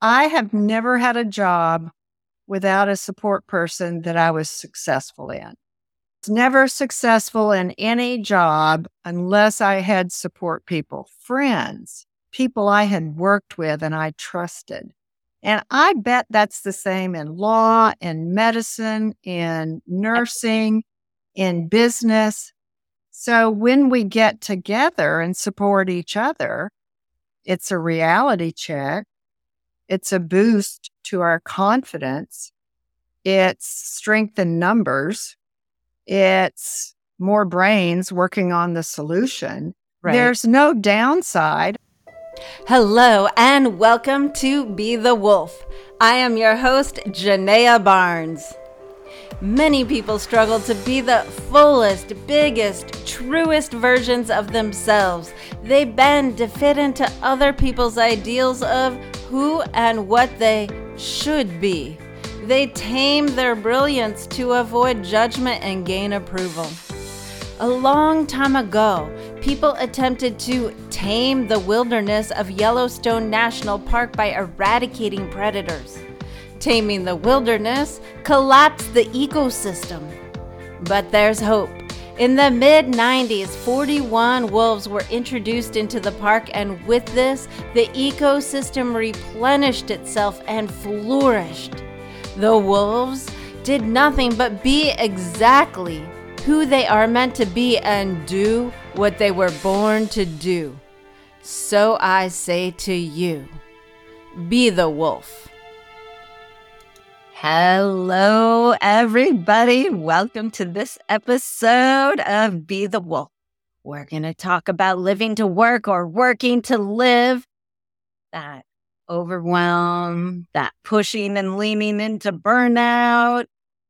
I have never had a job without a support person that I was successful in. It's never successful in any job unless I had support people, friends, people I had worked with and I trusted. And I bet that's the same in law, in medicine, in nursing, in business. So when we get together and support each other, it's a reality check. It's a boost to our confidence. It's strength in numbers. It's more brains working on the solution. Right. There's no downside. Hello and welcome to Be the Wolf. I am your host, Janea Barnes. Many people struggle to be the fullest, biggest, truest versions of themselves. They bend to fit into other people's ideals of who and what they should be. They tame their brilliance to avoid judgment and gain approval. A long time ago, people attempted to tame the wilderness of Yellowstone National Park by eradicating predators. Taming the wilderness collapsed the ecosystem. But there's hope. In the mid 90s, 41 wolves were introduced into the park, and with this, the ecosystem replenished itself and flourished. The wolves did nothing but be exactly who they are meant to be and do what they were born to do. So I say to you, be the wolf. Hello, everybody. Welcome to this episode of Be the Wolf. We're going to talk about living to work or working to live. That overwhelm, that pushing and leaning into burnout.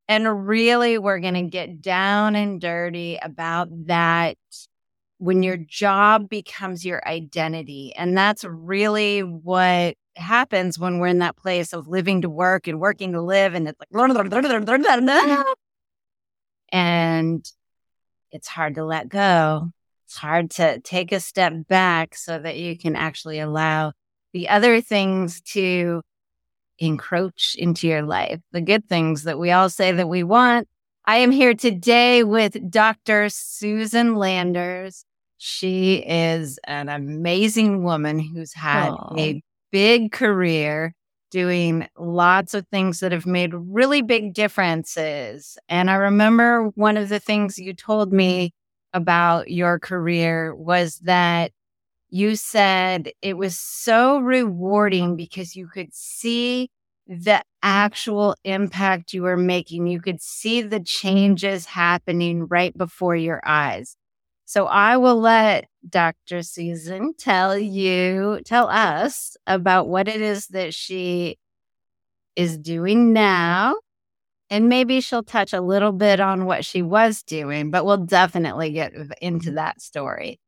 And really, we're going to get down and dirty about that when your job becomes your identity. And that's really what happens when we're in that place of living to work and working to live. And it's like, and it's hard to let go. It's hard to take a step back so that you can actually allow the other things to encroach into your life, the good things that we all say that we want. I am here today with Dr. Susan Landers. She is an amazing woman who's had Aww. a big career doing lots of things that have made really big differences. And I remember one of the things you told me about your career was that you said it was so rewarding because you could see the actual impact you were making. You could see the changes happening right before your eyes. So I will let Dr. Susan tell you, tell us about what it is that she is doing now. And maybe she'll touch a little bit on what she was doing, but we'll definitely get into that story.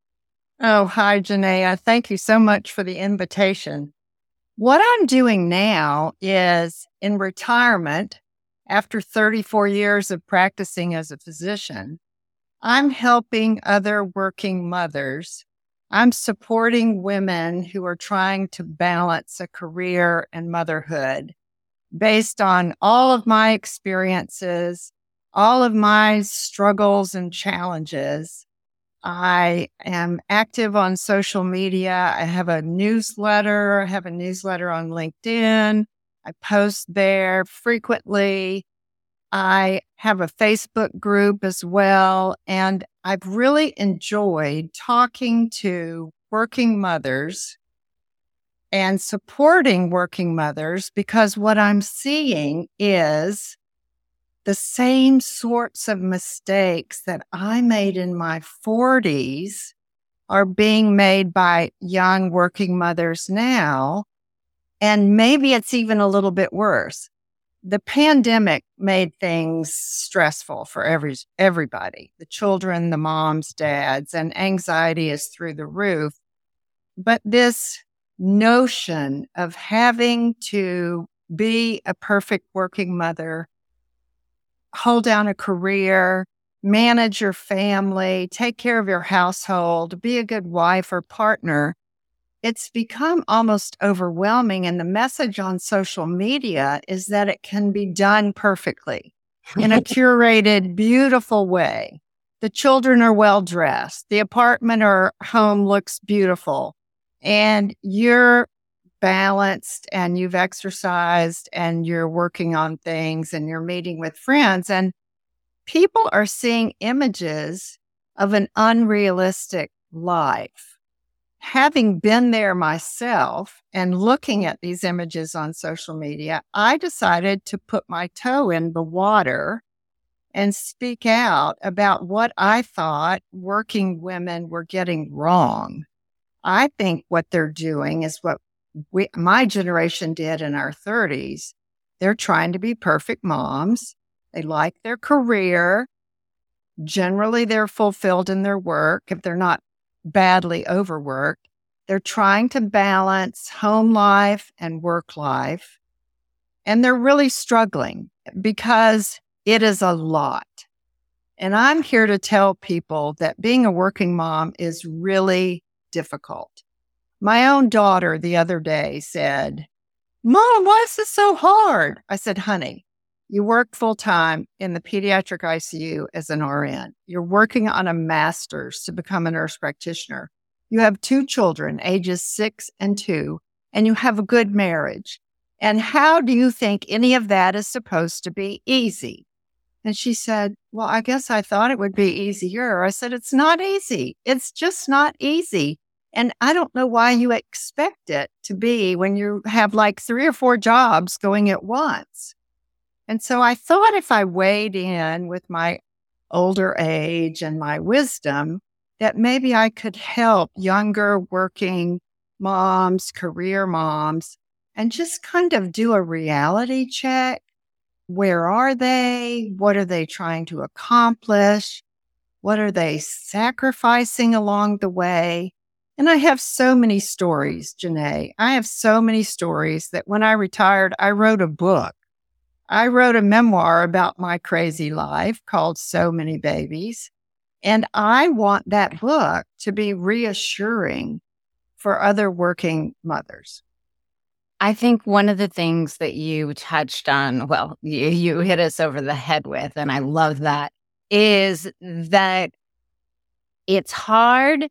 Oh, hi, Janea. Thank you so much for the invitation. What I'm doing now is in retirement after 34 years of practicing as a physician. I'm helping other working mothers. I'm supporting women who are trying to balance a career and motherhood based on all of my experiences, all of my struggles and challenges. I am active on social media. I have a newsletter. I have a newsletter on LinkedIn. I post there frequently. I have a Facebook group as well. And I've really enjoyed talking to working mothers and supporting working mothers because what I'm seeing is the same sorts of mistakes that I made in my 40s are being made by young working mothers now. And maybe it's even a little bit worse the pandemic made things stressful for every everybody the children the moms dads and anxiety is through the roof but this notion of having to be a perfect working mother hold down a career manage your family take care of your household be a good wife or partner it's become almost overwhelming. And the message on social media is that it can be done perfectly in a curated, beautiful way. The children are well dressed. The apartment or home looks beautiful and you're balanced and you've exercised and you're working on things and you're meeting with friends and people are seeing images of an unrealistic life having been there myself and looking at these images on social media, I decided to put my toe in the water and speak out about what I thought working women were getting wrong. I think what they're doing is what we, my generation did in our 30s. They're trying to be perfect moms. They like their career. Generally, they're fulfilled in their work. If they're not badly overworked. They're trying to balance home life and work life. And they're really struggling because it is a lot. And I'm here to tell people that being a working mom is really difficult. My own daughter the other day said, Mom, why is this so hard? I said, honey, you work full time in the pediatric ICU as an RN. You're working on a master's to become a nurse practitioner. You have two children, ages six and two, and you have a good marriage. And how do you think any of that is supposed to be easy? And she said, Well, I guess I thought it would be easier. I said, It's not easy. It's just not easy. And I don't know why you expect it to be when you have like three or four jobs going at once. And so I thought if I weighed in with my older age and my wisdom, that maybe I could help younger working moms, career moms, and just kind of do a reality check. Where are they? What are they trying to accomplish? What are they sacrificing along the way? And I have so many stories, Janae. I have so many stories that when I retired, I wrote a book I wrote a memoir about my crazy life called So Many Babies. And I want that book to be reassuring for other working mothers. I think one of the things that you touched on, well, you, you hit us over the head with, and I love that, is that it's hard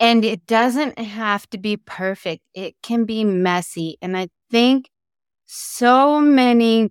and it doesn't have to be perfect. It can be messy. And I think so many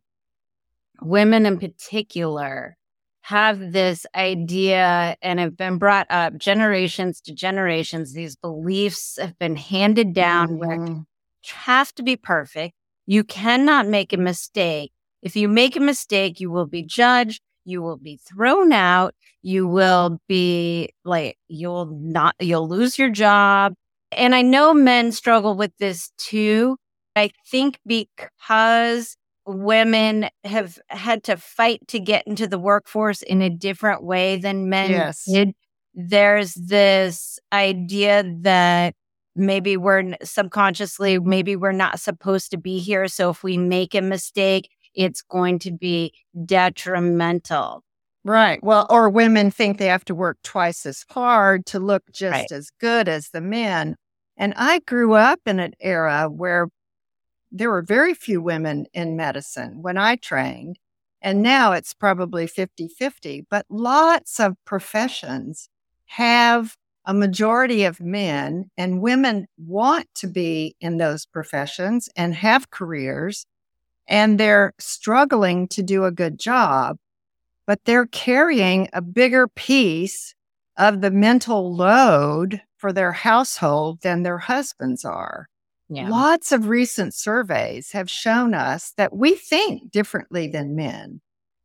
women in particular have this idea and have been brought up generations to generations. These beliefs have been handed down mm-hmm. where you have to be perfect. You cannot make a mistake. If you make a mistake, you will be judged. You will be thrown out. You will be like, you'll not, you'll lose your job. And I know men struggle with this too. I think because women have had to fight to get into the workforce in a different way than men yes. did. There's this idea that maybe we're subconsciously, maybe we're not supposed to be here. So if we make a mistake, it's going to be detrimental. Right. Well, or women think they have to work twice as hard to look just right. as good as the men. And I grew up in an era where there were very few women in medicine when I trained. And now it's probably 50 50, but lots of professions have a majority of men, and women want to be in those professions and have careers, and they're struggling to do a good job, but they're carrying a bigger piece of the mental load for their household than their husbands are. Yeah. Lots of recent surveys have shown us that we think differently than men.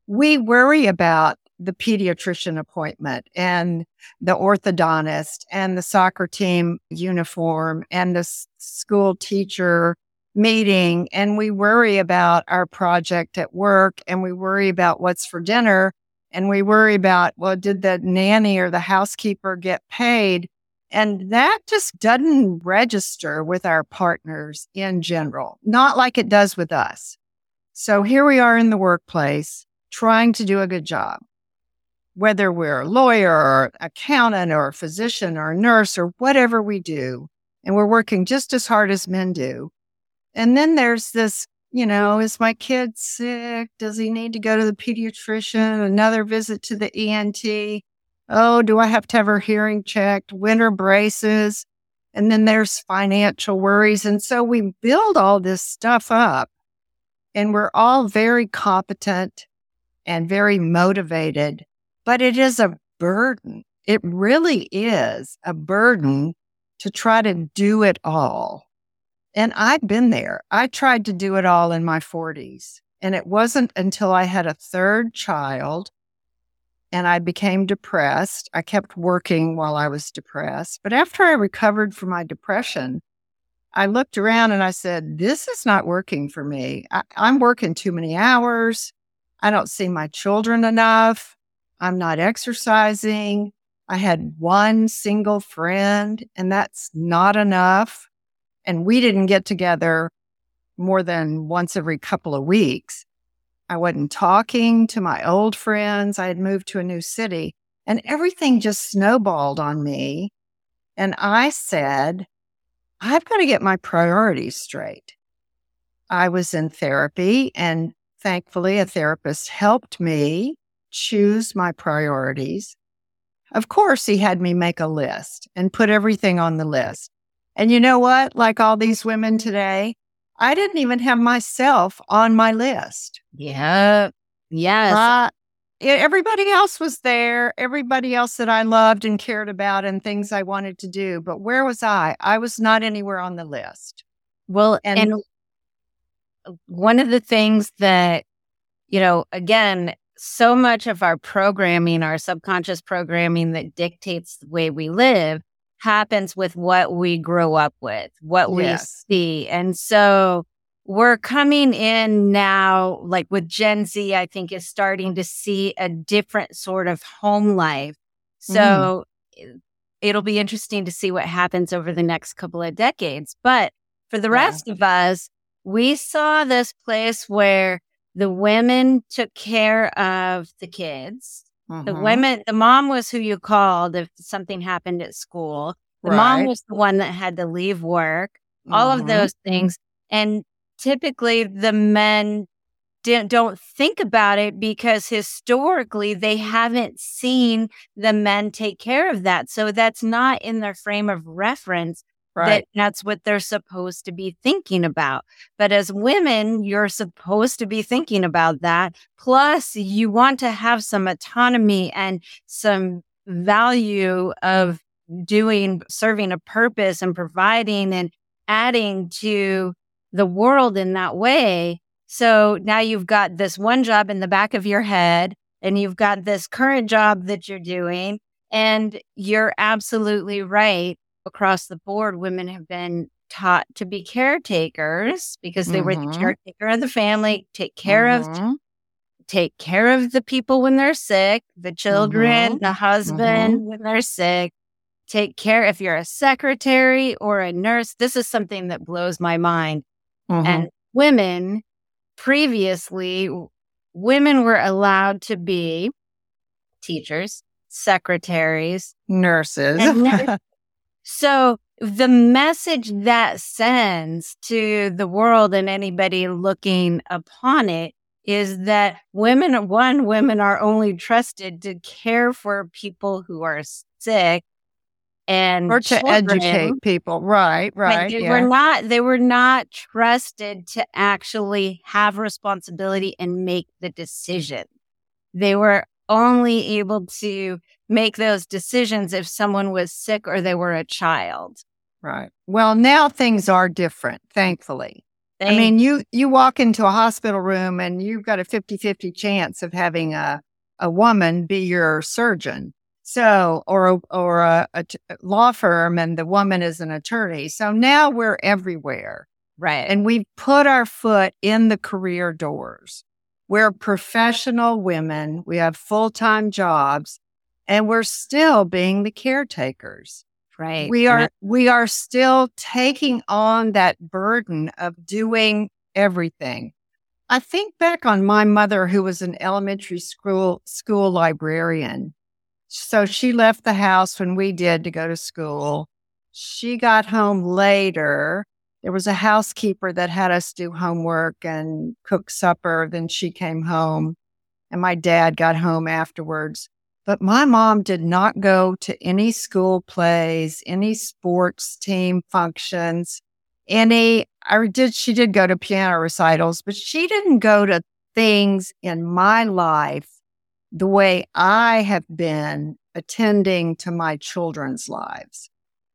We worry about the pediatrician appointment and the orthodontist and the soccer team uniform and the school teacher meeting. And we worry about our project at work and we worry about what's for dinner. And we worry about, well, did the nanny or the housekeeper get paid? And that just doesn't register with our partners in general, not like it does with us. So here we are in the workplace trying to do a good job. Whether we're a lawyer or accountant or a physician or a nurse or whatever we do, and we're working just as hard as men do. And then there's this, you know, is my kid sick? Does he need to go to the pediatrician? Another visit to the ENT? Oh, do I have to have her hearing checked? Winter braces? And then there's financial worries. And so we build all this stuff up and we're all very competent and very motivated, but it is a burden. It really is a burden to try to do it all. And I've been there. I tried to do it all in my 40s. And it wasn't until I had a third child and I became depressed. I kept working while I was depressed. But after I recovered from my depression, I looked around and I said, This is not working for me. I, am working too many hours. I don't see my children enough. I'm not exercising. I had one single friend, and that's not enough. And we didn't get together more than once every couple of weeks. I wasn't talking to my old friends. I had moved to a new city, and everything just snowballed on me. And I said, I've got to get my priorities straight. I was in therapy, and thankfully, a therapist helped me choose my priorities. Of course, he had me make a list and put everything on the list. And you know what? Like all these women today, I didn't even have myself on my list. Yeah. Yes. Uh, everybody else was there, everybody else that I loved and cared about and things I wanted to do. But where was I? I was not anywhere on the list. Well, and, and one of the things that, you know, again, so much of our programming, our subconscious programming that dictates the way we live happens with what we grow up with, what yes. we see. And so we're coming in now, like with Gen Z, I think is starting to see a different sort of home life. So mm. it'll be interesting to see what happens over the next couple of decades. But for the rest yeah. of us, we saw this place where the women took care of the kids. Mm-hmm. The women, the mom was who you called if something happened at school. The right. mom was the one that had to leave work, mm-hmm. all of mm-hmm. those things. And typically the men don't think about it because historically they haven't seen the men take care of that. So that's not in their frame of reference. Right. That that's what they're supposed to be thinking about. But as women, you're supposed to be thinking about that. Plus, you want to have some autonomy and some value of doing, serving a purpose and providing and adding to the world in that way. So now you've got this one job in the back of your head and you've got this current job that you're doing. And you're absolutely right. Across the board, women have been taught to be caretakers because they mm-hmm. were the mm-hmm. caretaker of the family, take care mm-hmm. of take care of the people when they're sick, the children, mm-hmm. the husband mm-hmm. when they're sick, take care if you're a secretary or a nurse. This is something that blows my mind. Mm-hmm. And women previously, women were allowed to be teachers, secretaries, nurses. so the message that sends to the world and anybody looking upon it is that women, one, women are only trusted to care for people who are sick and or to children. educate people right right they yeah. were not they were not trusted to actually have responsibility and make the decision they were only able to make those decisions if someone was sick or they were a child right well now things are different thankfully Thank- i mean you you walk into a hospital room and you've got a 50-50 chance of having a a woman be your surgeon so, or a, or a, a t- law firm, and the woman is an attorney. So now we're everywhere, right? And we put our foot in the career doors. We're professional women. We have full time jobs, and we're still being the caretakers. Right. We are we are still taking on that burden of doing everything. I think back on my mother, who was an elementary school school librarian, so she left the house when we did to go to school. she got home later. There was a housekeeper that had us do homework and cook supper. Then she came home and my dad got home afterwards. But my mom did not go to any school plays, any sports team functions, any, I did, she did go to piano recitals, but she didn't go to things in my life the way I have been attending to my children's lives.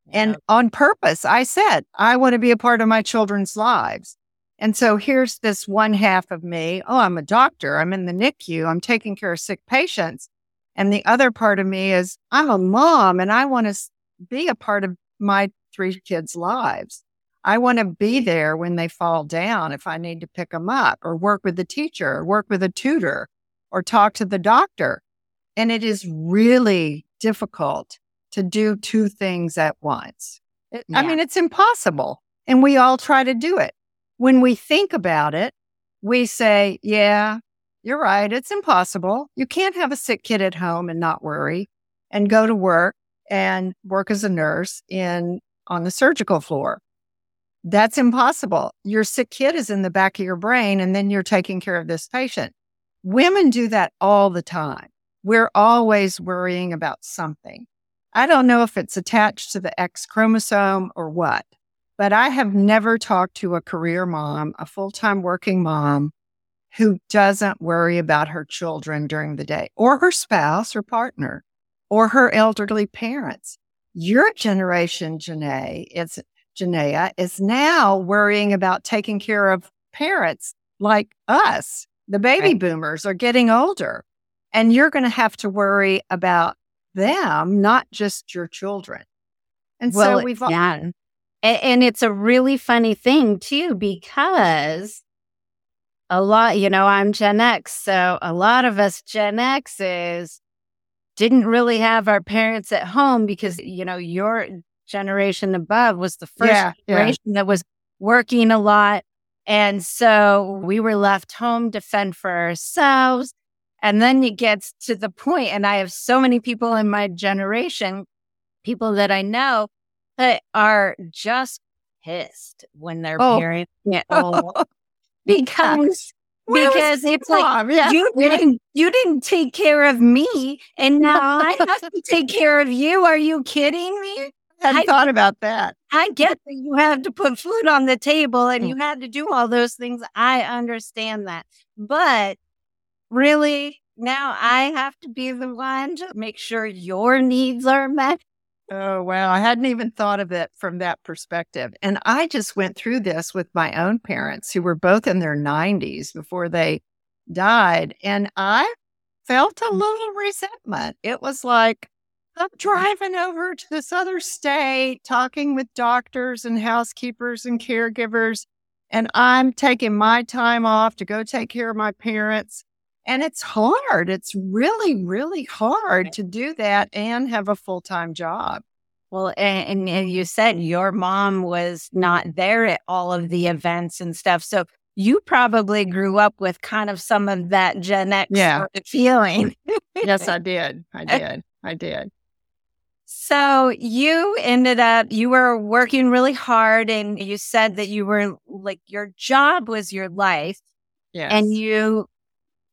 Yeah. And on purpose, I said, I want to be a part of my children's lives. And so here's this one half of me. Oh, I'm a doctor. I'm in the NICU. I'm taking care of sick patients. And the other part of me is I'm a mom and I want to be a part of my three kids' lives. I want to be there when they fall down if I need to pick them up or work with the teacher or work with a tutor or talk to the doctor. And it is really difficult to do two things at once. It, yeah. I mean, it's impossible. And we all try to do it. When we think about it, we say, yeah, you're right. It's impossible. You can't have a sick kid at home and not worry and go to work and work as a nurse in on the surgical floor. That's impossible. Your sick kid is in the back of your brain and then you're taking care of this patient. Women do that all the time. We're always worrying about something. I don't know if it's attached to the X chromosome or what, but I have never talked to a career mom, a full time working mom who doesn't worry about her children during the day or her spouse or partner or her elderly parents. Your generation, Janae, is Janaea, is now worrying about taking care of parents like us. The baby right. boomers are getting older and you're going to have to worry about them, not just your children. And well, so we've yeah. and, and it's a really funny thing too because a lot, you know, I'm Gen X. So a lot of us Gen X's didn't really have our parents at home because, you know, your generation above was the first yeah, generation yeah. that was working a lot. And so we were left home to fend for ourselves. And then it gets to the point, and I have so many people in my generation, people that I know that are just pissed when their oh. parents get old because because it's like yeah. you didn't you didn't take care of me and now I have to take care of you. Are you kidding me? I hadn't thought about that. I get that you have to put food on the table and mm. you had to do all those things. I understand that. But really, now I have to be the one to make sure your needs are met. Oh, wow. I hadn't even thought of it from that perspective. And I just went through this with my own parents who were both in their 90s before they died. And I felt a little resentment. It was like, I'm driving over to this other state, talking with doctors and housekeepers and caregivers, and I'm taking my time off to go take care of my parents. And it's hard. It's really, really hard to do that and have a full time job. Well, and, and, you said your mom was not there at all of the events and stuff. So you probably grew up with kind of some of that Gen X yeah. feeling. yes, I did. I eh. did. I did. So you ended up, you were working really hard and you said that you were like, your job was your life. Yes. And you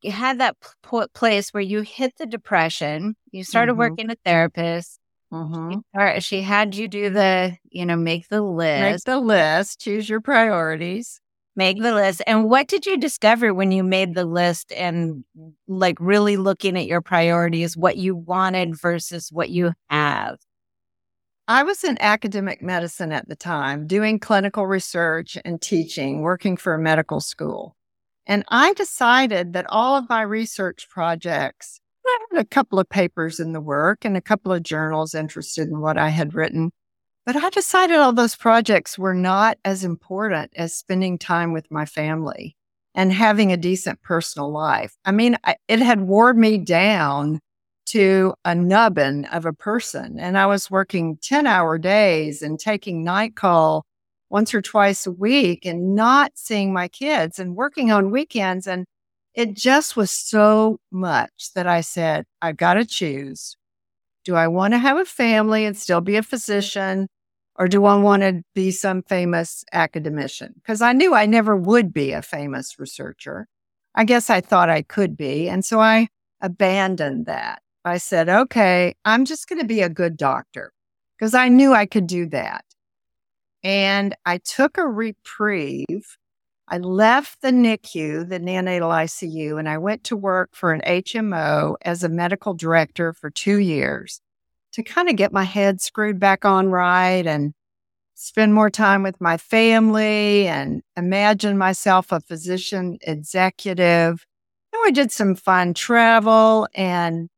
you had that p- place where you hit the depression. You started mm-hmm. working a therapist. Mm-hmm. She had you do the, you know, make the list. Make the list. Choose your priorities. Make the list. And what did you discover when you made the list and like really looking at your priorities, what you wanted versus what you have? I was in academic medicine at the time, doing clinical research and teaching, working for a medical school. And I decided that all of my research projects, I had a couple of papers in the work and a couple of journals interested in what I had written. But I decided all those projects were not as important as spending time with my family and having a decent personal life. I mean, I, it had wore me down to a nubbin of a person. And I was working 10 hour days and taking night call once or twice a week and not seeing my kids and working on weekends. And it just was so much that I said, I've got to choose. Do I want to have a family and still be a physician? Or do I want to be some famous academician? Because I knew I never would be a famous researcher. I guess I thought I could be. And so I abandoned that. I said, okay, I'm just going to be a good doctor because I knew I could do that. And I took a reprieve. I left the NICU, the neonatal ICU, and I went to work for an HMO as a medical director for two years to kind of get my head screwed back on right and spend more time with my family and imagine myself a physician executive. And we did some fun travel and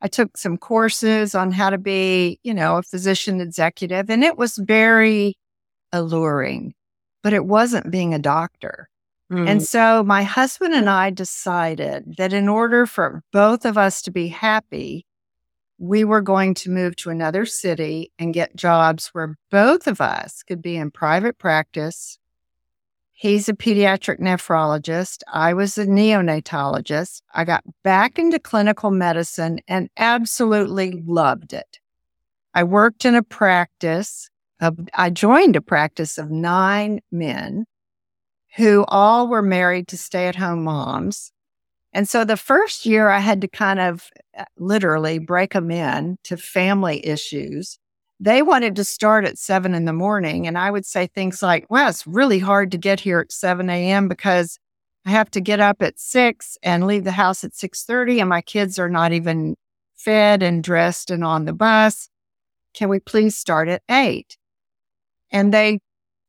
I took some courses on how to be, you know, a physician executive and it was very alluring, but it wasn't being a doctor. Mm. And so my husband and I decided that in order for both of us to be happy, we were going to move to another city and get jobs where both of us could be in private practice. He's a pediatric nephrologist. I was a neonatologist. I got back into clinical medicine and absolutely loved it. I worked in a practice of, I joined a practice of nine men who all were married to stay at home moms. And so the first year I had to kind of uh, literally break them in to family issues. They wanted to start at seven in the morning. And I would say things like, well, it's really hard to get here at 7 a.m. because I have to get up at six and leave the house at 6:30 and my kids are not even fed and dressed and on the bus. Can we please start at eight? And they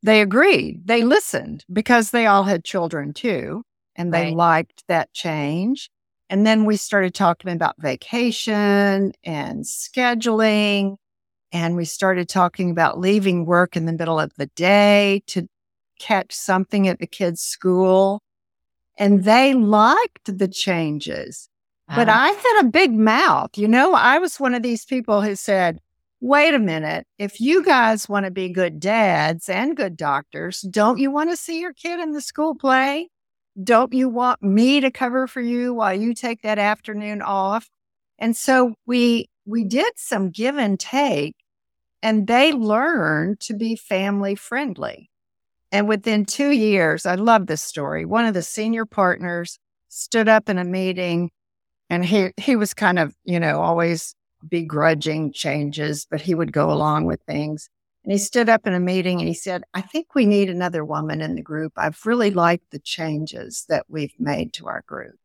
they agreed. They listened because they all had children too and they right. liked that change. And then we started talking about vacation and scheduling. And we started talking about leaving work in the middle of the day to catch something at the kids' school. And they liked the changes. But uh-huh. I had a big mouth. You know, I was one of these people who said, wait a minute. If you guys want to be good dads and good doctors, don't you want to see your kid in the school play? don't you want me to cover for you while you take that afternoon off? And so we, we did some give and take and they learned to be family friendly. And within two years, I love this story. One of the senior partners stood up in a meeting and he, he was kind of, you know, always begrudging changes, but he would go along with things. And he stood up in a meeting and he said, I think we need another woman in the group. I've really liked the changes that we've made to our group.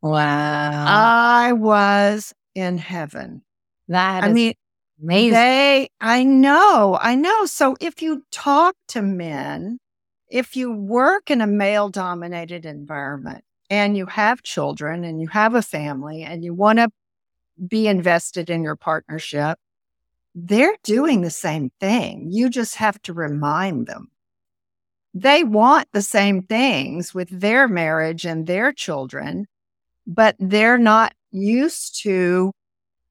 Wow. I was in heaven. That I mean, amazing. They, I know, I know. So if you talk to men, if you work in a male dominated environment and you have children and you have a family and you want to be invested in your partnership, they're doing the same thing. You just have to remind them. They want the same things with their marriage and their children, but they're not used to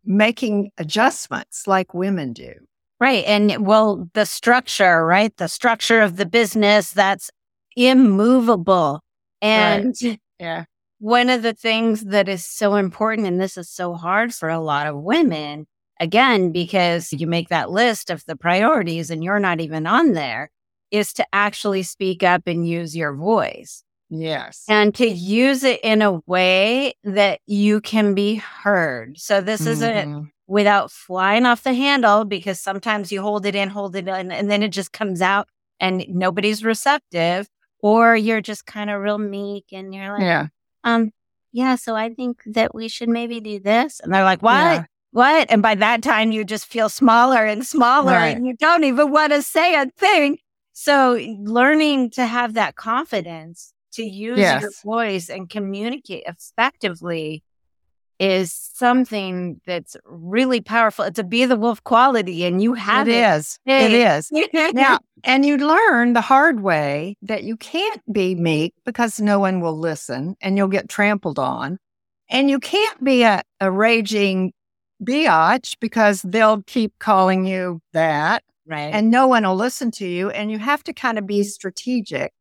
making adjustments like women do. Right. And well, the structure, right? The structure of the business that's immovable. And right. yeah. One of the things that is so important, and this is so hard for a lot of women, again, because you make that list of the priorities and you're not even on there, is to actually speak up and use your voice. Yes. And to use it in a way that you can be heard. So this mm-hmm. isn't without flying off the handle because sometimes you hold it in, hold it in, and then it just comes out and nobody's receptive, or you're just kind of real meek and you're like, yeah. Um, yeah, so I think that we should maybe do this. And they're like, what? Yeah what? And by that time, you just feel smaller and smaller right. and you don't even want to say a thing. So learning to have that confidence to use yes. your voice and communicate effectively is something that's really powerful. It's a be the wolf quality and you have it. It is. It is. now, and you learn the hard way that you can't be meek because no one will listen and you'll get trampled on. And you can't be a, a raging biatch because they'll keep calling you that. Right. And no one will listen to you. And you have to kind of be strategic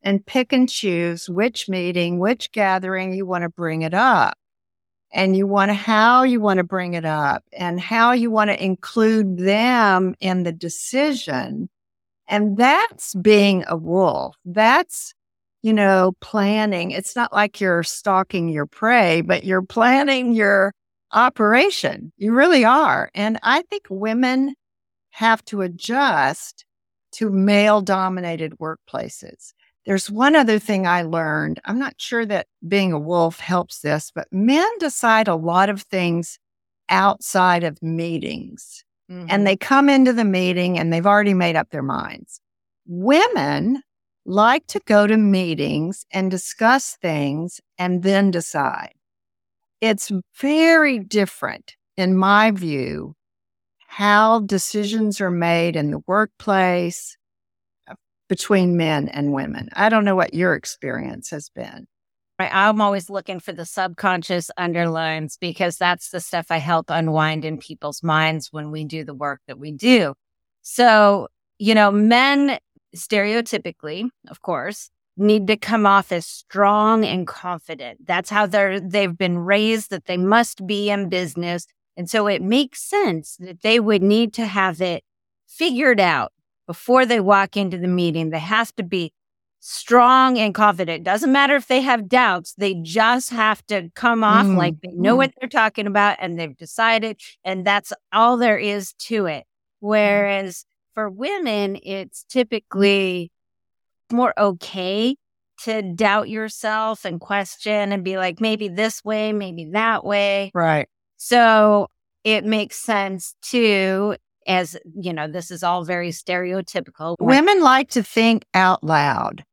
and pick and choose which meeting, which gathering you want to bring it up. And you want to, how you want to bring it up and how you want to include them in the decision. And that's being a wolf. That's, you know, planning. It's not like you're stalking your prey, but you're planning your operation. You really are. And I think women have to adjust to male dominated workplaces. There's one other thing I learned. I'm not sure that being a wolf helps this, but men decide a lot of things outside of meetings. Mm-hmm. And they come into the meeting and they've already made up their minds. Women like to go to meetings and discuss things and then decide. It's very different, in my view, how decisions are made in the workplace between men and women. I don't know what your experience has been. I'm always looking for the subconscious underlines because that's the stuff I help unwind in people's minds when we do the work that we do. So, you know, men stereotypically, of course, need to come off as strong and confident. That's how they're they've been raised that they must be in business. And so it makes sense that they would need to have it figured out before they walk into the meeting. They have to be strong and confident. Doesn't matter if they have doubts, they just have to come off mm, like they know mm. what they're talking about and they've decided. And that's all there is to it. Mm-hmm. Whereas for women, it's typically more okay to doubt yourself and question and be like, maybe this way, maybe that way. Right. So it makes sense too, as you know, this is all very stereotypical. Women like to think out loud.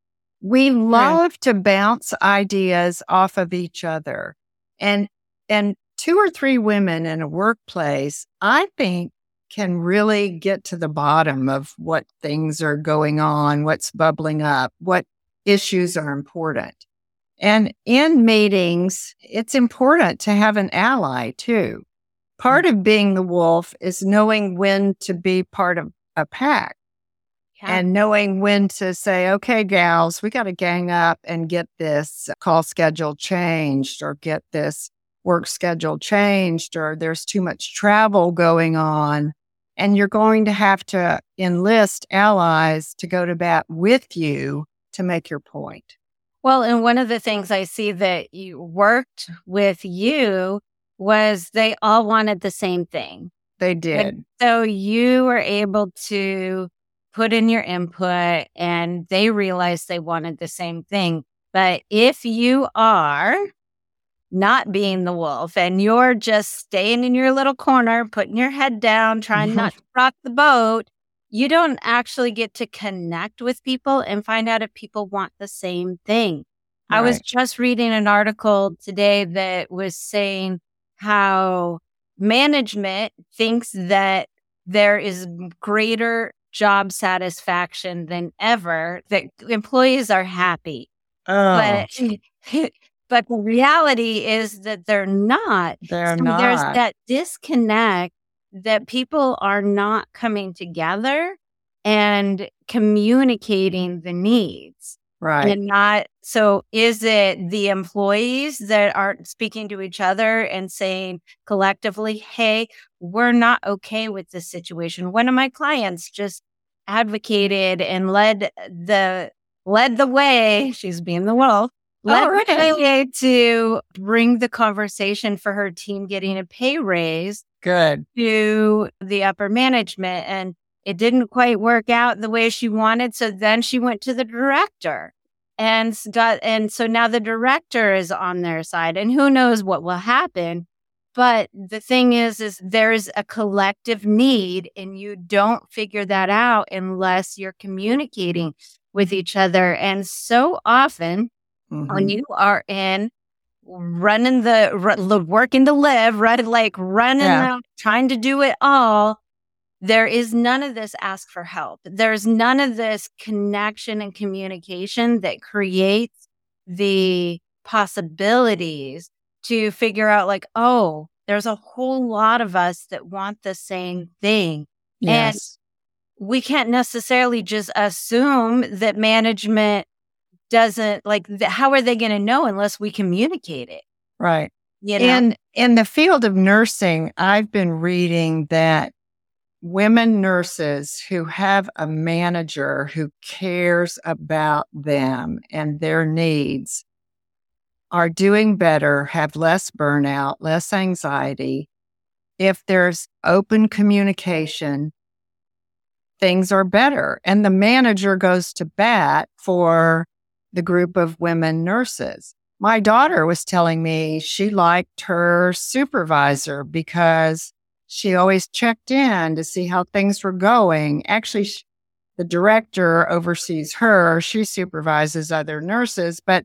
We love to bounce ideas off of each other. And and two or three women in a workplace, I think can really get to the bottom of what things are going on, what's bubbling up, what issues are important. And in meetings, it's important to have an ally too. Part mm. of being the wolf is knowing when to be part of a pack yeah. and knowing when to say, okay, gals, we got to gang up and get this call schedule changed or get this work schedule changed or there's too much travel going on. And you're going to have to enlist allies to go to bat with you to make your point. Well, and one of the things I see that you worked with you was they all wanted the same thing. They did. And so you were able to put in your input and they realized they wanted the same thing. But if you are not being the wolf and you're just staying in your little corner, putting your head down, trying not to rock the boat, you don't actually get to connect with people and find out if people want the same thing. Right. I was just reading an article today that was saying how management thinks that there is greater job satisfaction than ever, that employees are happy. Oh. But But the reality is that they're not. They're so not. There's that disconnect that people are not coming together and communicating the needs. Right. And not so is it the employees that aren't speaking to each other and saying collectively, hey, we're not okay with this situation. One of my clients just advocated and led the led the way. She's being the wolf let oh, to bring the conversation for her team getting a pay raise. Good. To the upper management. And it didn't quite work out the way she wanted. So then she went to the director and got, and so now the director is on their side and who knows what will happen. But the thing is, is there's a collective need and you don't figure that out unless you're communicating with each other. And so often Mm-hmm. When you are in running the r- working to live, right? Like running yeah. around trying to do it all. There is none of this ask for help. There's none of this connection and communication that creates the possibilities to figure out like, oh, there's a whole lot of us that want the same thing. Yes. And we can't necessarily just assume that management doesn't like how are they going to know unless we communicate it right You know? In in the field of nursing, I've been reading that women nurses who have a manager who cares about them and their needs are doing better, have less burnout, less anxiety. If there's open communication, things are better. And the manager goes to bat for the group of women nurses. My daughter was telling me she liked her supervisor because she always checked in to see how things were going. Actually, she, the director oversees her. She supervises other nurses, but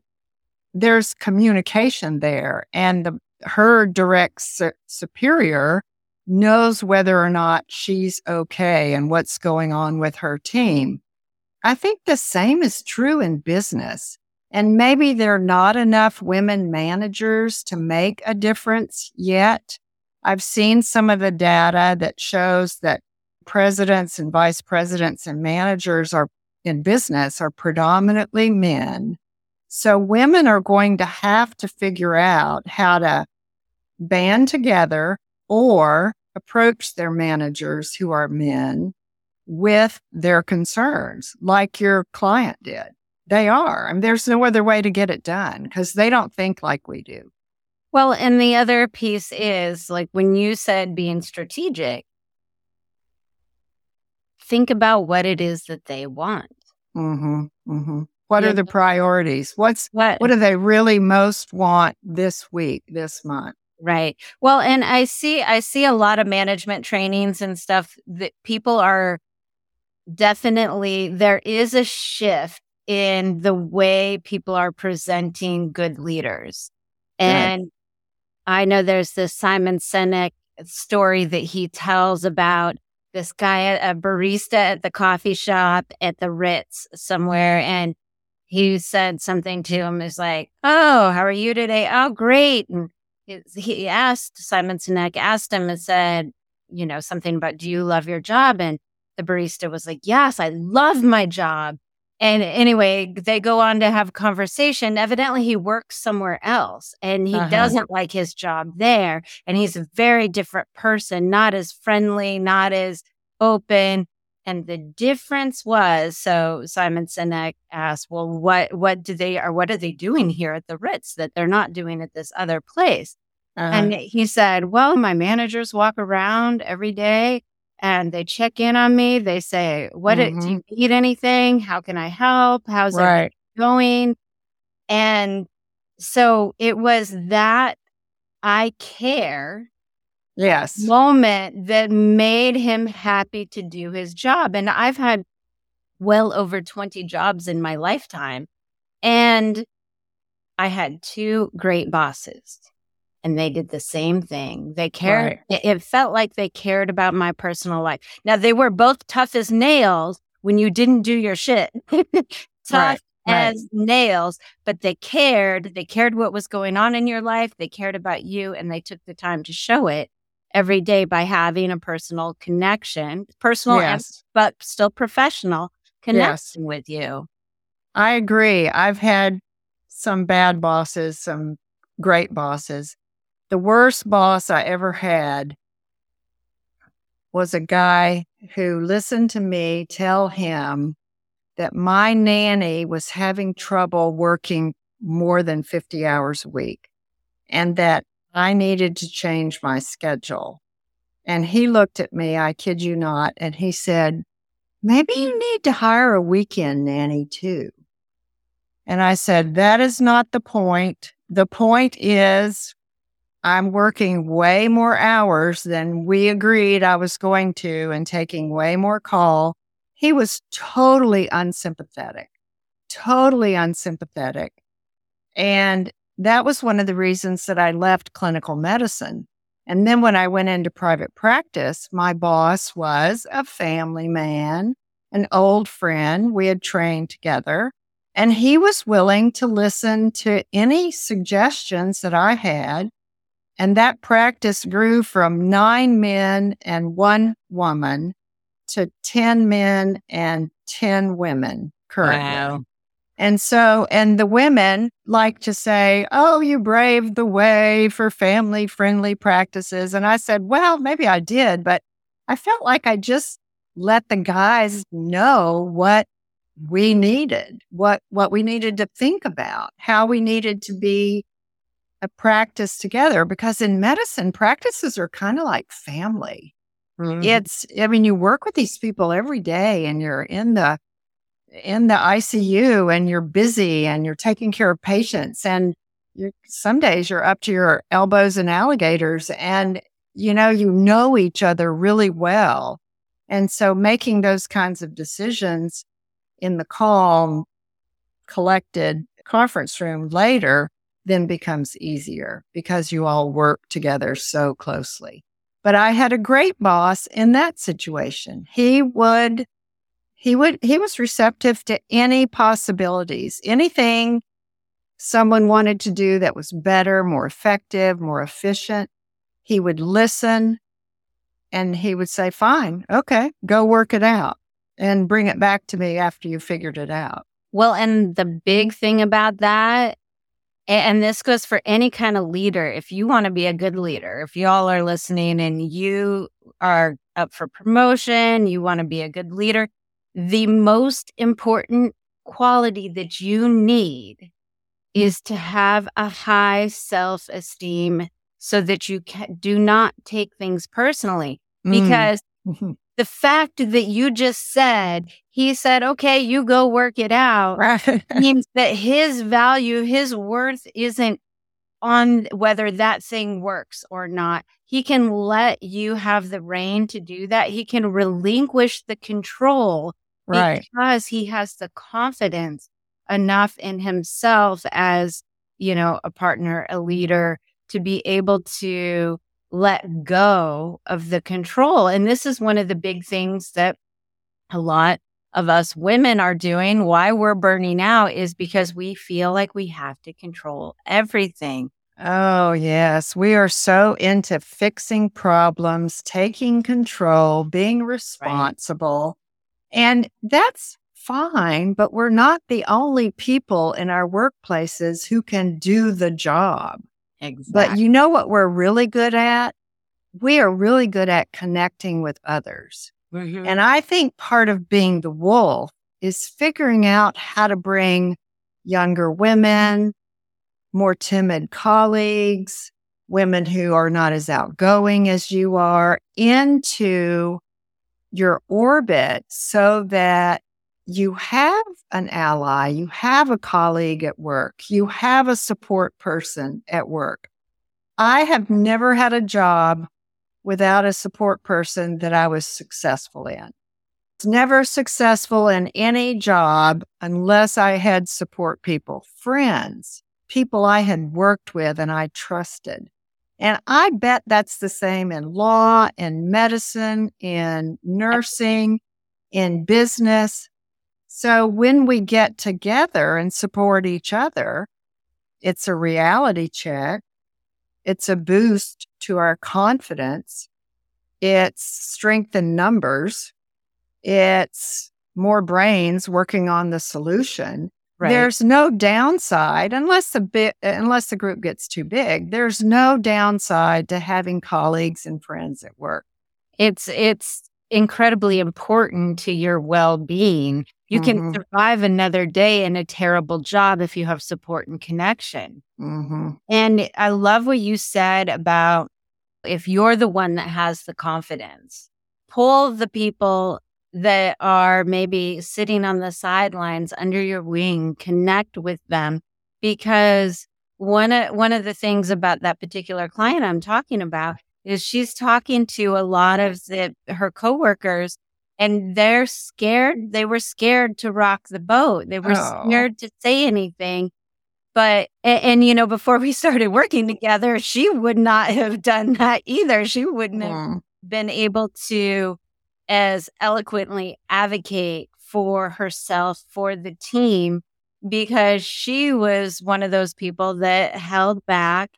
there's communication there. And the, her direct su- superior knows whether or not she's okay and what's going on with her team. I think the same is true in business. And maybe there are not enough women managers to make a difference yet. I've seen some of the data that shows that presidents and vice presidents and managers are in business are predominantly men. So women are going to have to figure out how to band together or approach their managers who are men with their concerns, like your client did. They are. I mean, there's no other way to get it done because they don't think like we do. Well, and the other piece is like when you said being strategic, think about what it is that they want. Mm-hmm, mm-hmm. What are the priorities? What's what what do they really most want this week, this month? Right. Well, and I see I see a lot of management trainings and stuff that people are definitely there is a shift in the way people are presenting good leaders. And I know there's this Simon Sinek story that he tells about this guy, a barista at the coffee shop at the Ritz somewhere. And he said something to him is like, Oh, how are you today? Oh, great. And he asked, Simon Sinek asked him and said, you know, something about, do you love your job? And the barista was like, yes, I love my job. And anyway, they go on to have a conversation. Evidently, he works somewhere else and he uh-huh. doesn't like his job there. And he's a very different person, not as friendly, not as open. And the difference was so Simon Sinek asked, Well, what what do they or what are they doing here at the Ritz that they're not doing at this other place? Uh-huh. And he said, Well, my managers walk around every day and they check in on me. They say, "What mm-hmm. do you need? Anything? How can I help? How's right. it going?" And so it was that I care yes moment that made him happy to do his job. And I've had well over 20 jobs in my lifetime and I had two great bosses and they did the same thing. They cared. Right. It, felt like they cared about my personal life. Now they were both tough as nails when you didn't do your shit. tough right. as right. nails, but they cared. They cared what was going on in your life. They cared about you and they took the time to show it every day by having a personal connection, personal, yes. and, but still professional connection yes. with you. I agree. I've had some bad bosses, some great bosses the worst boss I ever had was a guy who listened to me tell him that my nanny was having trouble working more than 50 hours a week and that I needed to change my schedule. And he looked at me, I kid you not, and he said, Maybe you need to hire a weekend nanny too. And I said, That is not the point. The point is I'm working way more hours than we agreed I was going to and taking way more call. He was totally unsympathetic, totally unsympathetic. And that was one of the reasons that I left clinical medicine. And then when I went into private practice, my boss was a family man, an old friend. We had trained together. And he was willing to listen to any suggestions that I had and that practice grew from nine men and one woman to 10 men and 10 women currently. Wow. And so, and the women like to say, Oh, you braved the way for family friendly practices. And I said, Well, maybe I did, but I felt like I just let the guys know what we needed, what, what we needed to think about, how we needed to be a practice together. Because in medicine, practices are kind of like family. Mm-hmm. It's, I mean, you work with these people every day and you're in the, in the ICU and you're busy and you're taking care of patients and some days you're up to your elbows in alligators and you know you know each other really well and so making those kinds of decisions in the calm collected conference room later then becomes easier because you all work together so closely. But i had a great boss in that situation. He would he would he was receptive to any possibilities anything someone wanted to do that was better more effective more efficient. He would listen and he would say fine okay go work it out and bring it back to me after you figured it out. Well and the big thing about that and this goes for any kind of leader if you want to be a good leader if y'all are listening and you are up for promotion you want to be a good leader the most important quality that you need is to have a high self esteem so that you can, do not take things personally. Mm. Because mm. The fact that you just said, he said, okay, you go work it out, right. means that his value, his worth isn't on whether that thing works or not. He can let you have the rein to do that. He can relinquish the control right. because he has the confidence enough in himself as, you know, a partner, a leader to be able to let go of the control. And this is one of the big things that a lot of us women are doing. Why we're burning out is because we feel like we have to control everything. Oh, yes. We are so into fixing problems, taking control, being responsible. And that's fine, but we're not the only people in our workplaces who can do the job. Exactly. But you know what we're really good at? We are really good at connecting with others. Mm-hmm. And I think part of being the wolf is figuring out how to bring younger women, more timid colleagues, women who are not as outgoing as you are into your orbit so that you have an ally, you have a colleague at work, you have a support person at work. I have never had a job without a support person that I was successful in. It's never successful in any job unless I had support people, friends, people I had worked with and I trusted. And I bet that's the same in law, in medicine, in nursing, in business. So when we get together and support each other, it's a reality check. It's a boost to our confidence. It's strength in numbers. It's more brains working on the solution. Right. There's no downside unless the bit unless the group gets too big. There's no downside to having colleagues and friends at work. It's it's incredibly important to your well-being. You mm-hmm. can survive another day in a terrible job if you have support and connection. Mm-hmm. And I love what you said about if you're the one that has the confidence, pull the people that are maybe sitting on the sidelines under your wing, connect with them because one of, one of the things about that particular client I'm talking about is she's talking to a lot of the, her coworkers and they're scared. They were scared to rock the boat. They were oh. scared to say anything. But, and, and, you know, before we started working together, she would not have done that either. She wouldn't have mm. been able to as eloquently advocate for herself, for the team, because she was one of those people that held back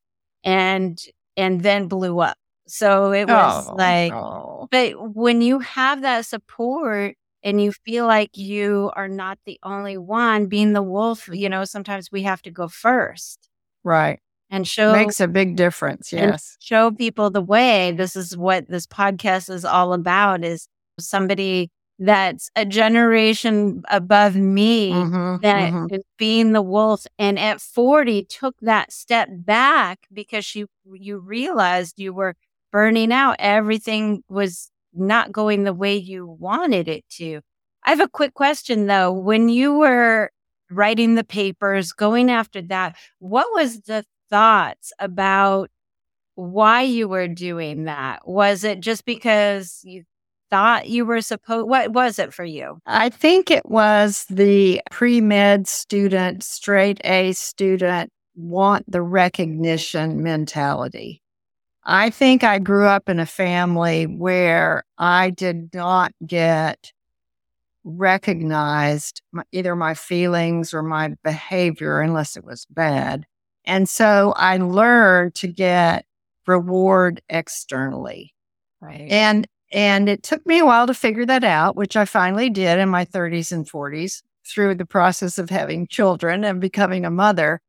and and then blew up. So it was oh, like, oh. but when you have that support and you feel like you are not the only one being the wolf, you know, sometimes we have to go first. Right. And show makes a big difference. Yes. Show people the way. This is what this podcast is all about is somebody that's a generation above me Mhm, that mhm. being the wolf and at 40 took that step back because you you realized you were burning out everything was not going the way you wanted it to. I have a quick question though. When you were writing the papers going after that what was the thoughts about why you were doing that? Was it just because you thought you were supposed what was it for you? I think it was the pre med student, straight A student, want the recognition mentality. I think I grew up in a family where I did not get recognized my, either my feelings or my behavior unless it was bad. And so I learned to get reward externally. right And and it took me a while to figure that out, which I finally did in my 30s and 40s through the process of having children and becoming a mother.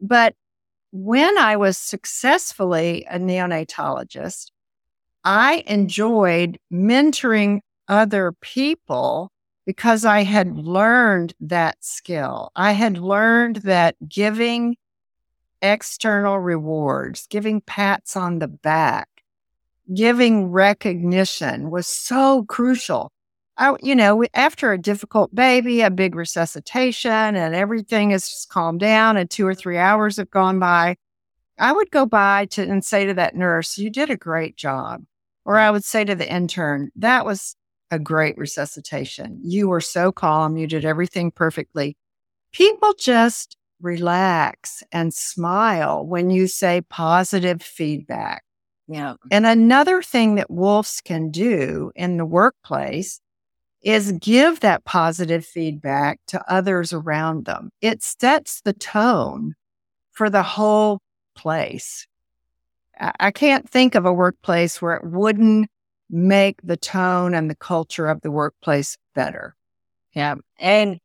But when I was successfully a neonatologist, I enjoyed mentoring other people because I had learned that skill. I had learned that giving external rewards, giving pats on the back, giving recognition was so crucial. I, you know, after a difficult baby, a big resuscitation, and everything has just calmed down, and two or three hours have gone by, I would go by to and say to that nurse, "You did a great job," or I would say to the intern, "That was a great resuscitation. You were so calm. You did everything perfectly." People just relax and smile when you say positive feedback. yeah And another thing that wolves can do in the workplace is give that positive feedback to others around them. It sets the tone for the whole place. I can't think of a workplace where it wouldn't make the tone and the culture of the workplace better. Yeah. And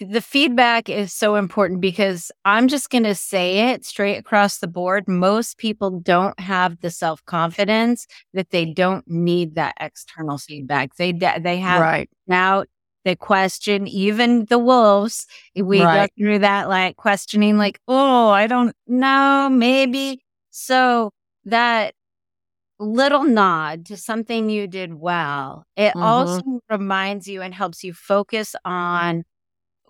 the feedback is so important because I'm just going to say it straight across the board. Most people don't have the self confidence that they don't need that external feedback. They they have right. doubt, they question. Even the wolves, we Right. go through that like questioning, like, oh, I don't know, maybe. So that little nod to something you did well, it Mhm. also reminds you and helps you focus on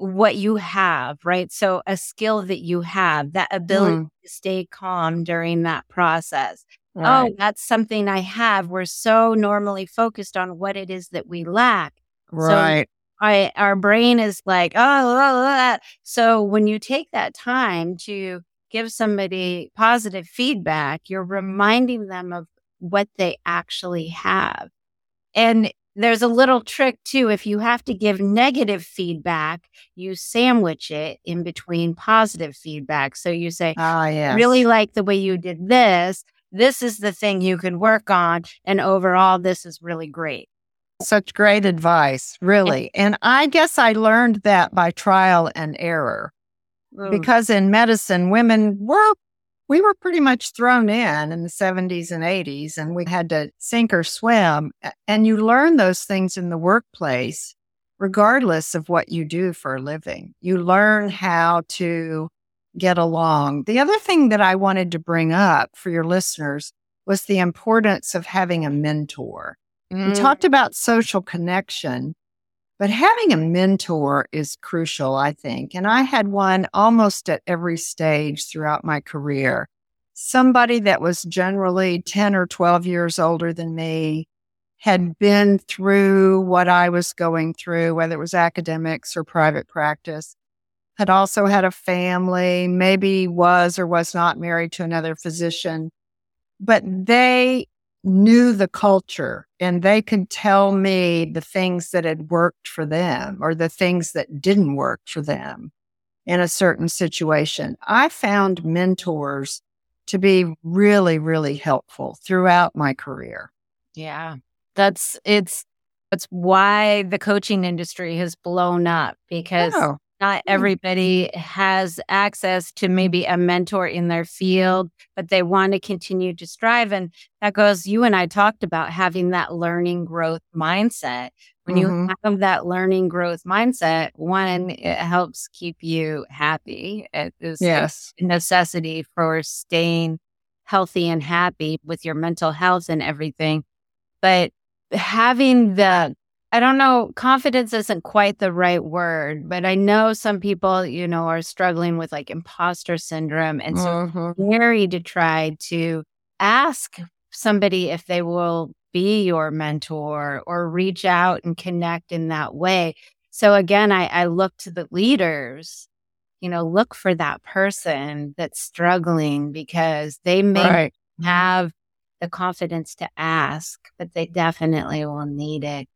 what you have, right? So a skill that you have, that ability Mm. to stay calm during that process. Right. Oh, that's something I have. We're so normally focused on what it is that we lack. right. I, our brain is like, oh, blah, blah, blah." so when you take that time to give somebody positive feedback, you're reminding them of what they actually have. And there's a little trick too. If you have to give negative feedback, you sandwich it in between positive feedback. So you say, Ah, yes. really like the way you did this. This is the thing you can work on. And overall, this is really great. Such great advice, really. And I guess I learned that by trial and error because in medicine, women were, we were pretty much thrown in in the 70s and 80s, and we had to sink or swim. And you learn those things in the workplace, regardless of what you do for a living. You learn how to get along. The other thing that I wanted to bring up for your listeners was the importance of having a mentor. We Mm. talked about social connection, but having a mentor is crucial, I think. And I had one almost at every stage throughout my career. Somebody that was generally 10 or 12 years older than me, had been through what I was going through, whether it was academics or private practice, had also had a family, maybe was or was not married to another physician, but they knew the culture and they could tell me the things that had worked for them or the things that didn't work for them in a certain situation. I found mentors to be really, really helpful throughout my career. Yeah. That's it's It's why the coaching industry has blown up because Oh, not Hmm. everybody has access to maybe a mentor in their field, but they want to continue to strive. And that goes, you and I talked about having that learning growth mindset. When Mhm. you have that learning growth mindset, one, it helps keep you happy. It is a yes. necessity for staying healthy and happy with your mental health and everything. But having the I don't know, confidence isn't quite the right word, but I know some people, you know, are struggling with like imposter syndrome. And so Mhm. it's scary to try to ask somebody if they will be your mentor or reach out and connect in that way. So again, I, I look to the leaders, you know, look for that person that's struggling because they may Right. have the confidence to ask, but they definitely will need it.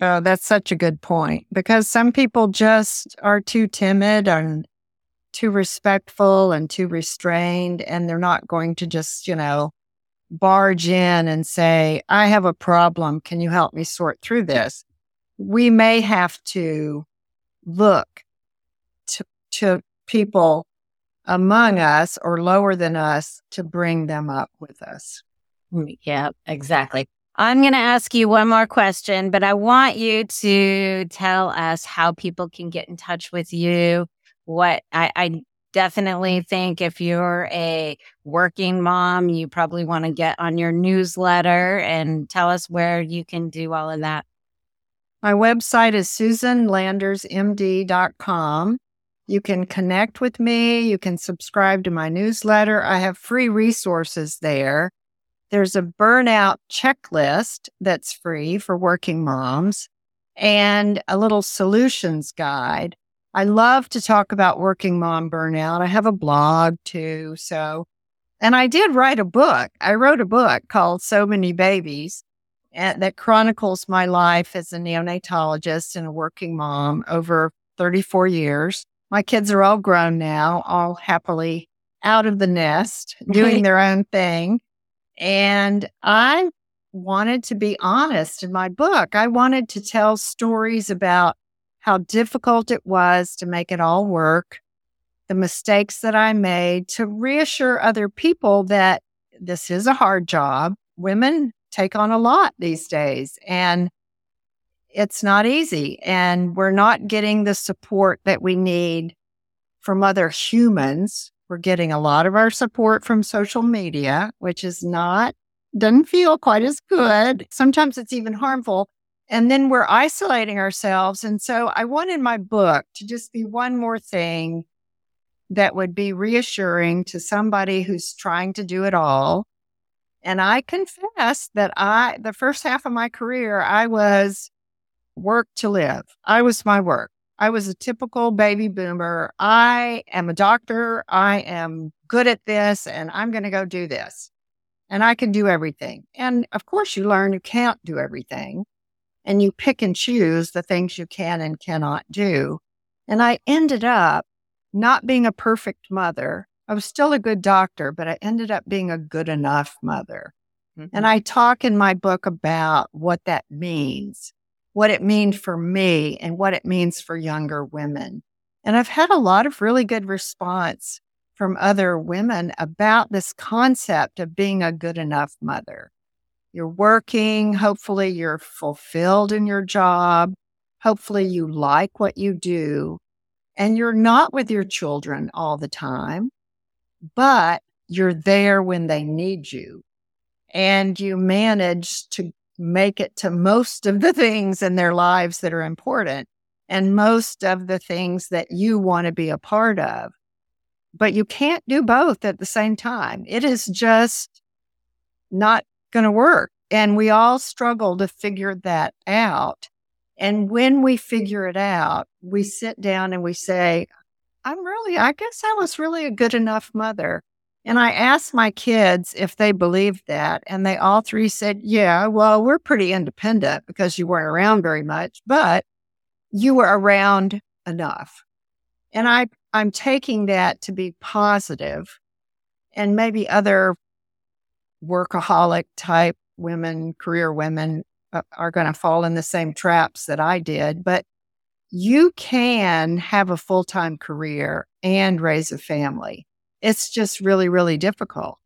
Oh, that's such a good point because some people just are too timid and too respectful and too restrained, and they're not going to just, you know, barge in and say, I have a problem. Can you help me sort through this? We may have to look to, to people among us or lower than us to bring them up with us. Mm, Yeah, exactly. I'm going to ask you one more question, but I want you to tell us how people can get in touch with you. What I, I definitely think if you're a working mom, you probably want to get on your newsletter and tell us where you can do all of that. My website is susanlandersmd.com. You can connect with me. You can subscribe to my newsletter. I have free resources there. There's a burnout checklist that's free for working moms and a little solutions guide. I love to talk about working mom burnout. I have a blog too. So, and I did write a book. I wrote a book called So Many Babies eh, that chronicles my life as a neonatologist and a working mom over 34 years. My kids are all grown now, all happily out of the nest, doing their own thing. And I wanted to be honest in my book. I wanted to tell stories about how difficult it was to make it all work, the mistakes that I made, to reassure other people that this is a hard job. Women take on a lot these days and it's not easy. And we're not getting the support that we need from other humans. We're getting a lot of our support from social media, which is not, doesn't feel quite as good. Sometimes it's even harmful. And then we're isolating ourselves. And so I wanted my book to just be one more thing that would be reassuring to somebody who's trying to do it all. And I confess that I, the first half of my career, I was work to live. I was my work. I was a typical baby boomer. I am a doctor. I am good at this and I'm going to go do this. And I can do everything. And of course, you learn you can't do everything and you pick and choose the things you can and cannot do. And I ended up not being a perfect mother. I was still a good doctor, but I ended up being a good enough mother. And mm-hmm. I talk in my book about what that means, what it means for me and what it means for younger women. And I've had a lot of really good response from other women about this concept of being a good enough mother. You're working. Hopefully you're fulfilled in your job. Hopefully you like what you do and you're not with your children all the time, but you're there when they need you and you manage to make it to most of the things in their lives that are important and most of the things that you want to be a part of. But you can't do both at the same time. It is just not going to work. And we all struggle to figure that out. And when we figure it out, we sit down and we say, I'm really, I guess I was really a good enough mother. And I asked my kids if they believed that. And they all three said, Yeah, well, we're pretty independent because you weren't around very much, but you were around enough. And I, I'm taking that to be positive and maybe other workaholic type women, career women uh, are going to fall in the same traps that I did, but you can have a full time career and raise a family. It's just really, really difficult.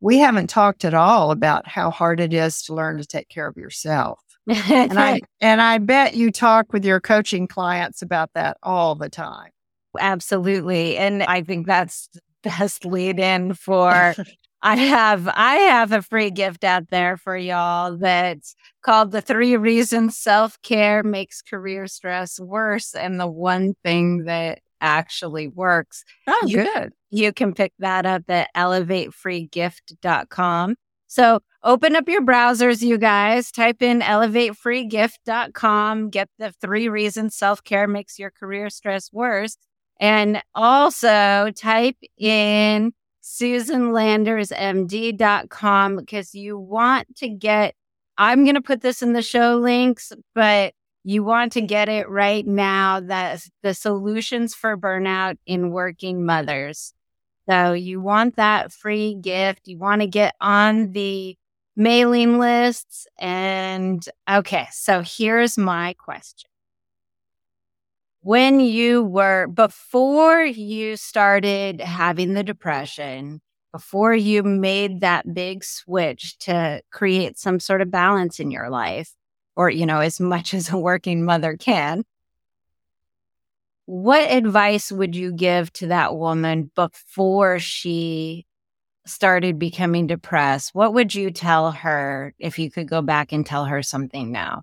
We haven't talked at all about how hard it is to learn to take care of yourself. and I and I bet you talk with your coaching clients about that all the time. Absolutely. And I think that's the best lead in for I have I have a free gift out there for y'all that's called the three reasons self-care makes career stress worse and the one thing that actually works. Oh, you, good. You can pick that up at elevatefreegift.com. So open up your browsers, you guys, type in elevatefreegift.com, get the three reasons self-care makes your career stress worse. And also type in susanlandersmd.com because you want to get, I'm going to put this in the show links, but you want to get it right now. That's the solutions for burnout in working mothers. So you want that free gift. You want to get on the mailing lists. And okay, so here's my question when you were before you started having the depression before you made that big switch to create some sort of balance in your life or you know as much as a working mother can. What advice would you give to that woman before she started becoming depressed? What would you tell her if you could go back and tell her something now?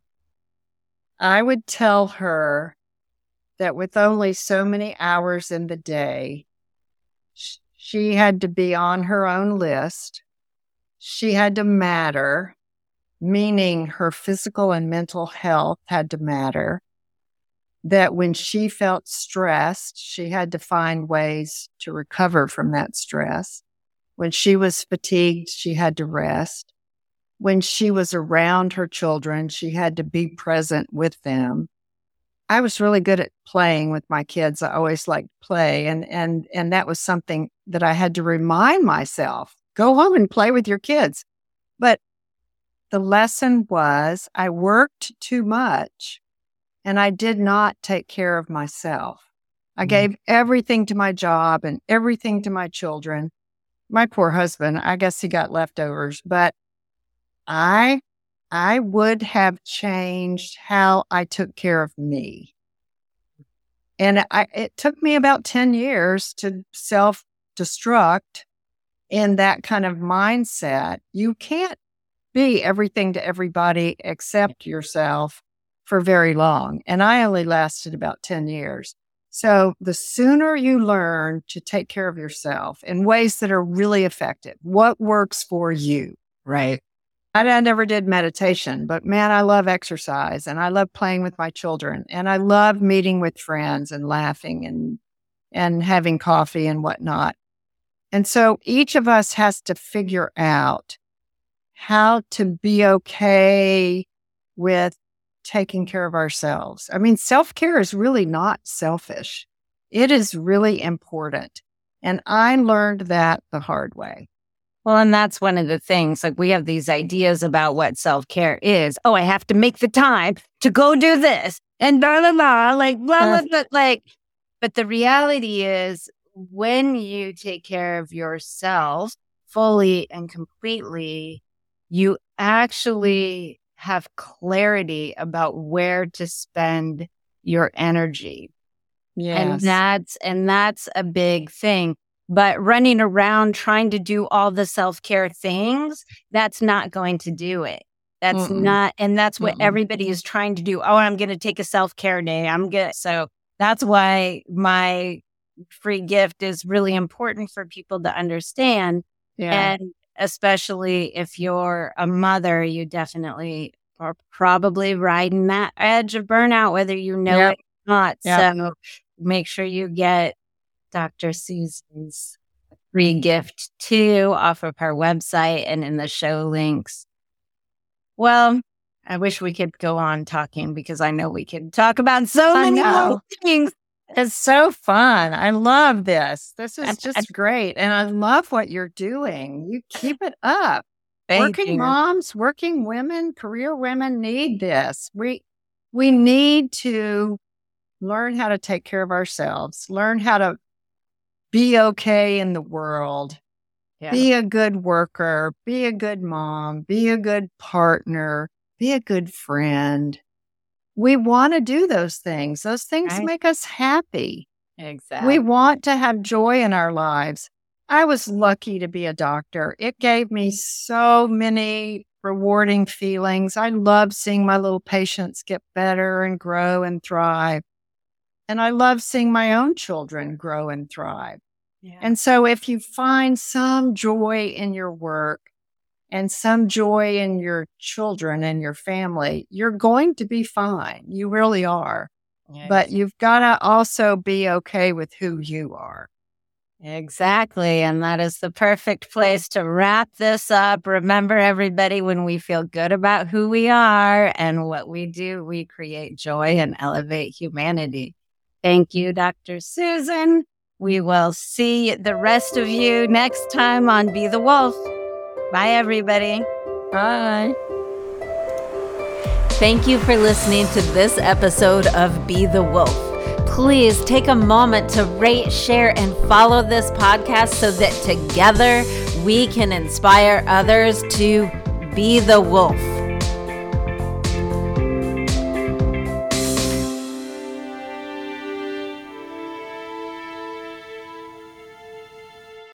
I would tell her that with only so many hours in the day, she had to be on her own list. She had to matter, meaning her physical and mental health had to matter. That when she felt stressed, she had to find ways to recover from that stress. When she was fatigued, she had to rest. When she was around her children, she had to be present with them I was really good at playing with my kids. I always liked play and and and that was something that I had to remind myself. Go home and play with your kids. But the lesson was I worked too much and I did not take care of myself. I mm-hmm. gave everything to my job and everything to my children. My poor husband, I guess he got leftovers, but I I would have changed how I took care of me. And I, it took me about 10 years to self destruct in that kind of mindset. You can't be everything to everybody except yourself for very long. And I only lasted about 10 years. So the sooner you learn to take care of yourself in ways that are really effective, what works for you, right? I, I never did meditation, but man, I love exercise and I love playing with my children and I love meeting with friends and laughing and and having coffee and whatnot. And so each of us has to figure out how to be okay with taking care of ourselves. I mean, self care is really not selfish. It is really important. And I learned that the hard way. Well, and that's one of the things. Like we have these ideas about what self care is. Oh, I have to make the time to go do this and blah blah blah. Like blah blah blah. Like, but the reality is, when you take care of yourself fully and completely, you actually have clarity about where to spend your energy. Yes. And that's and that's a big thing. But running around trying to do all the self care things, that's not going to do it. That's Mm-mm. not, and that's what Mm-mm. everybody is trying to do. Oh, I'm going to take a self care day. I'm good. So that's why my free gift is really important for people to understand. Yeah. And especially if you're a mother, you definitely are probably riding that edge of burnout, whether you know yep. it or not. Yep. So make sure you get Dr. Susan's free gift too off of her website and in the show links. Well, I wish we could go on talking because I know we could talk about so many things. It's so fun. I love this. This is just great. And I love what you're doing. You keep it up. Thank working you. moms, working women, career women need this. We we need to learn how to take care of ourselves, learn how to be okay in the world, yeah. be a good worker, be a good mom, be a good partner, be a good friend. We want to do those things. Those things right. make us happy. Exactly. We want to have joy in our lives. I was lucky to be a doctor. It gave me so many rewarding feelings. I love seeing my little patients get better and grow and thrive. And I love seeing my own children grow and thrive. Yeah. And so if you find some joy in your work and some joy in your children and your family, you're going to be fine. You really are. Yes. But you've got to also be okay with who you are. Exactly. And that is the perfect place to wrap this up. Remember, everybody, when we feel good about who we are and what we do, we create joy and elevate humanity. Thank you, Dr. Susan. We will see the rest of you next time on Be the Wolf. Bye, everybody. Bye. Thank you for listening to this episode of Be the Wolf please take a moment to rate, share, and follow this podcast so that together we can inspire others to be the wolf.